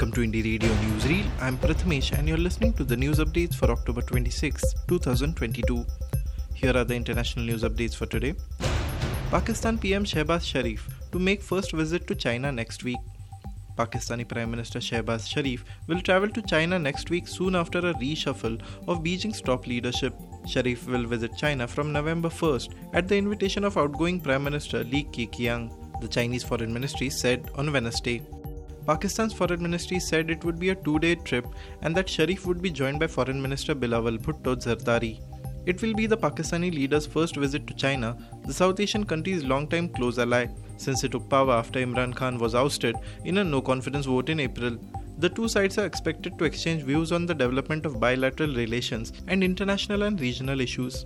Welcome to Indie Radio Newsreel. I'm Prathamesh and you're listening to the news updates for October 26, 2022. Here are the international news updates for today. Pakistan PM Shehbaz Sharif to make first visit to China next week. Pakistani Prime Minister Shehbaz Sharif will travel to China next week soon after a reshuffle of Beijing's top leadership. Sharif will visit China from November 1st at the invitation of outgoing Prime Minister Li Keqiang, the Chinese Foreign Ministry said on Wednesday. Pakistan's foreign ministry said it would be a two day trip and that Sharif would be joined by Foreign Minister Bilawal Bhutto Zardari. It will be the Pakistani leader's first visit to China, the South Asian country's longtime close ally, since it took power after Imran Khan was ousted in a no confidence vote in April. The two sides are expected to exchange views on the development of bilateral relations and international and regional issues.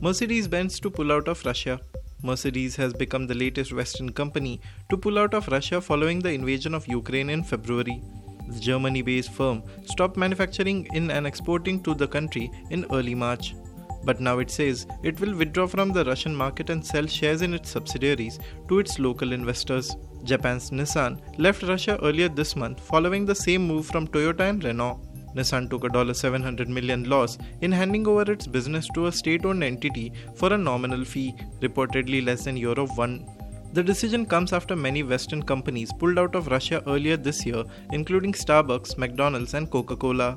Mercedes Benz to pull out of Russia. Mercedes has become the latest Western company to pull out of Russia following the invasion of Ukraine in February. The Germany based firm stopped manufacturing in and exporting to the country in early March. But now it says it will withdraw from the Russian market and sell shares in its subsidiaries to its local investors. Japan's Nissan left Russia earlier this month following the same move from Toyota and Renault. Nissan took a $700 million loss in handing over its business to a state owned entity for a nominal fee, reportedly less than Euro 1. The decision comes after many Western companies pulled out of Russia earlier this year, including Starbucks, McDonald's, and Coca Cola.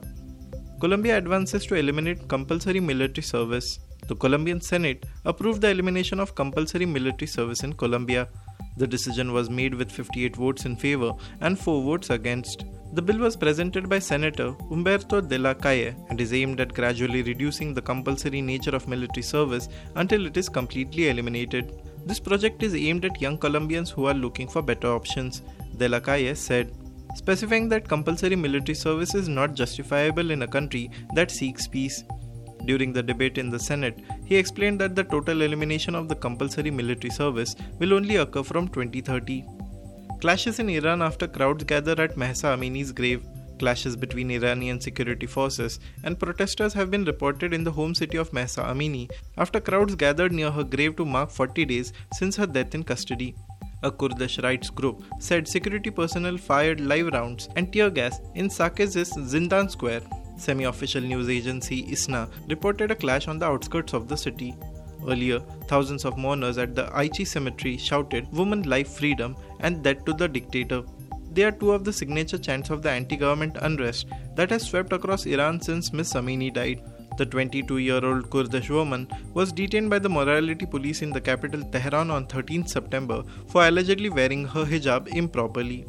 Colombia advances to eliminate compulsory military service. The Colombian Senate approved the elimination of compulsory military service in Colombia. The decision was made with 58 votes in favor and 4 votes against. The bill was presented by Senator Humberto de la Calle and is aimed at gradually reducing the compulsory nature of military service until it is completely eliminated. This project is aimed at young Colombians who are looking for better options, de la Calle said, specifying that compulsory military service is not justifiable in a country that seeks peace. During the debate in the Senate, he explained that the total elimination of the compulsory military service will only occur from 2030. Clashes in Iran after crowds gather at Mahsa Amini's grave. Clashes between Iranian security forces and protesters have been reported in the home city of Mahsa Amini after crowds gathered near her grave to mark 40 days since her death in custody. A Kurdish rights group said security personnel fired live rounds and tear gas in Saqqez's Zindan Square. Semi official news agency ISNA reported a clash on the outskirts of the city. Earlier, thousands of mourners at the Aichi cemetery shouted, Woman life freedom and that to the dictator. They are two of the signature chants of the anti government unrest that has swept across Iran since Miss Amini died. The 22 year old Kurdish woman was detained by the morality police in the capital Tehran on 13 September for allegedly wearing her hijab improperly.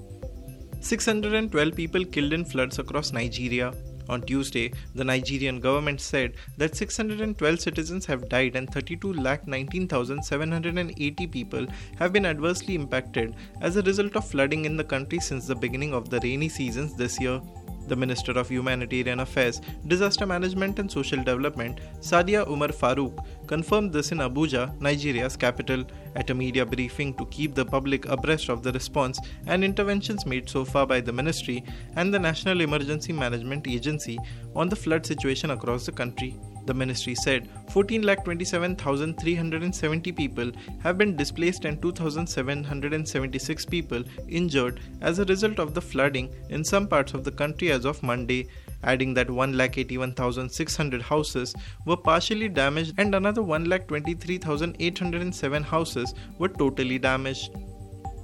612 people killed in floods across Nigeria. On Tuesday, the Nigerian government said that 612 citizens have died and 32,19,780 people have been adversely impacted as a result of flooding in the country since the beginning of the rainy seasons this year. The Minister of Humanitarian Affairs, Disaster Management and Social Development, Sadiya Umar Farouq, confirmed this in Abuja, Nigeria's capital, at a media briefing to keep the public abreast of the response and interventions made so far by the ministry and the National Emergency Management Agency on the flood situation across the country. The ministry said 14,27,370 people have been displaced and 2,776 people injured as a result of the flooding in some parts of the country as of Monday, adding that 1,81,600 houses were partially damaged and another 1,23,807 houses were totally damaged.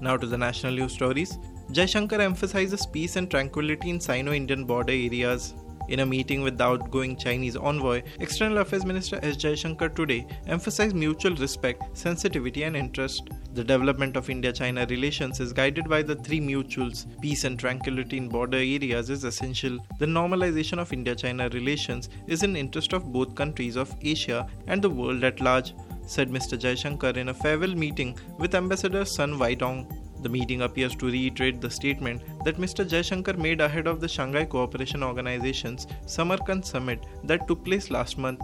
Now to the national news stories. Jaishankar emphasizes peace and tranquility in Sino Indian border areas. In a meeting with the outgoing Chinese envoy, External Affairs Minister S. Jaishankar today emphasized mutual respect, sensitivity, and interest. The development of India China relations is guided by the three mutuals. Peace and tranquility in border areas is essential. The normalization of India China relations is in interest of both countries of Asia and the world at large, said Mr. Jaishankar in a farewell meeting with Ambassador Sun Weidong. The meeting appears to reiterate the statement that Mr. Jaishankar made ahead of the Shanghai Cooperation Organization's Samarkand summit that took place last month.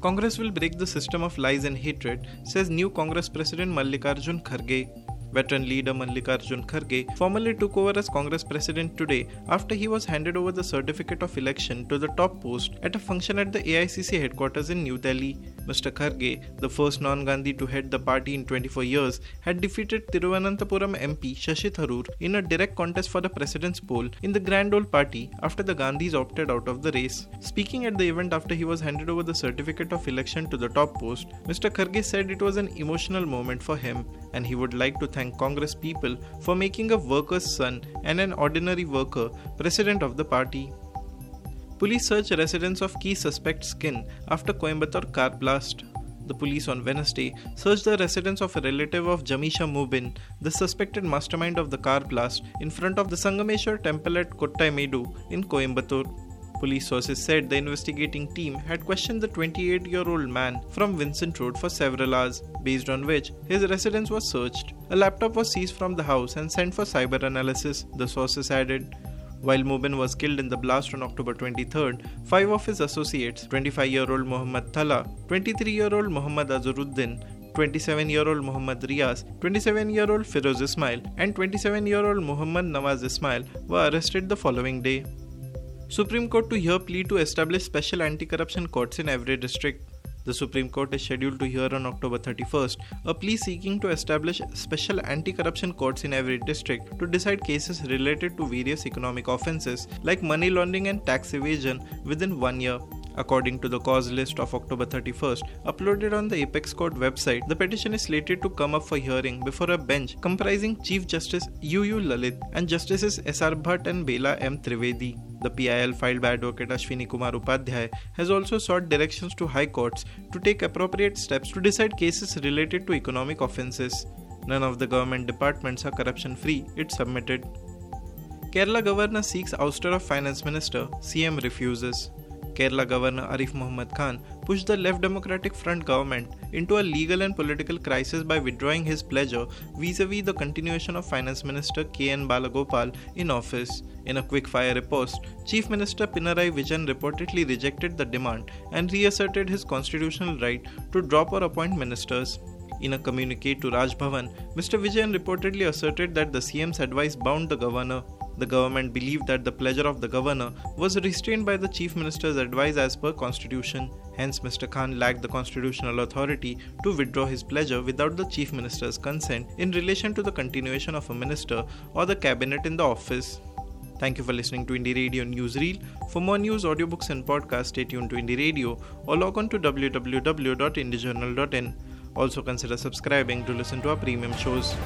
Congress will break the system of lies and hatred, says new Congress President Mallikarjun Kharge. Veteran leader Mallikarjun Kharge formally took over as Congress president today after he was handed over the certificate of election to the top post at a function at the AICC headquarters in New Delhi. Mr. Kharge, the first non-Gandhi to head the party in 24 years, had defeated Thiruvananthapuram MP Shashi Tharoor in a direct contest for the president's poll in the Grand Old Party after the Gandhis opted out of the race. Speaking at the event after he was handed over the certificate of election to the top post, Mr. Kharge said it was an emotional moment for him and he would like to thank Congress people for making a worker's son and an ordinary worker president of the party. Police search residence of key suspect's skin after Coimbatore car blast. The police on Wednesday searched the residence of a relative of Jamisha Mubin, the suspected mastermind of the car blast, in front of the Sangameshwar temple at Kottaimedu in Coimbatore. Police sources said the investigating team had questioned the 28 year old man from Vincent Road for several hours, based on which his residence was searched. A laptop was seized from the house and sent for cyber analysis, the sources added. While Mubin was killed in the blast on October 23rd, five of his associates 25 year old Muhammad Thala, 23 year old Muhammad Azharuddin, 27 year old Muhammad Riaz, 27 year old Firoz Ismail, and 27 year old Muhammad Nawaz Ismail were arrested the following day. Supreme Court to hear plea to establish special anti-corruption courts in every district. The Supreme Court is scheduled to hear on October 31st a plea seeking to establish special anti corruption courts in every district to decide cases related to various economic offences like money laundering and tax evasion within one year. According to the cause list of October 31st, uploaded on the Apex Court website, the petition is slated to come up for hearing before a bench comprising Chief Justice UU Lalit and Justices SR Bhat and Bela M. Trivedi. The PIL filed by Advocate Ashwini Kumar Upadhyay has also sought directions to high courts to take appropriate steps to decide cases related to economic offences. None of the government departments are corruption free, it submitted. Kerala governor seeks ouster of finance minister, CM refuses. Kerala Governor Arif Muhammad Khan pushed the Left Democratic Front government into a legal and political crisis by withdrawing his pledge vis a vis the continuation of Finance Minister K.N. Balagopal in office. In a quick fire riposte, Chief Minister Pinarayi Vijayan reportedly rejected the demand and reasserted his constitutional right to drop or appoint ministers. In a communique to Raj Bhavan, Mr. Vijayan reportedly asserted that the CM's advice bound the governor the government believed that the pleasure of the governor was restrained by the chief minister's advice as per constitution. Hence, Mr. Khan lacked the constitutional authority to withdraw his pleasure without the chief minister's consent in relation to the continuation of a minister or the cabinet in the office. Thank you for listening to Indie Radio Newsreel. For more news, audiobooks, and podcasts, stay tuned to Indie Radio or log on to www.indiejournal.in. Also, consider subscribing to listen to our premium shows.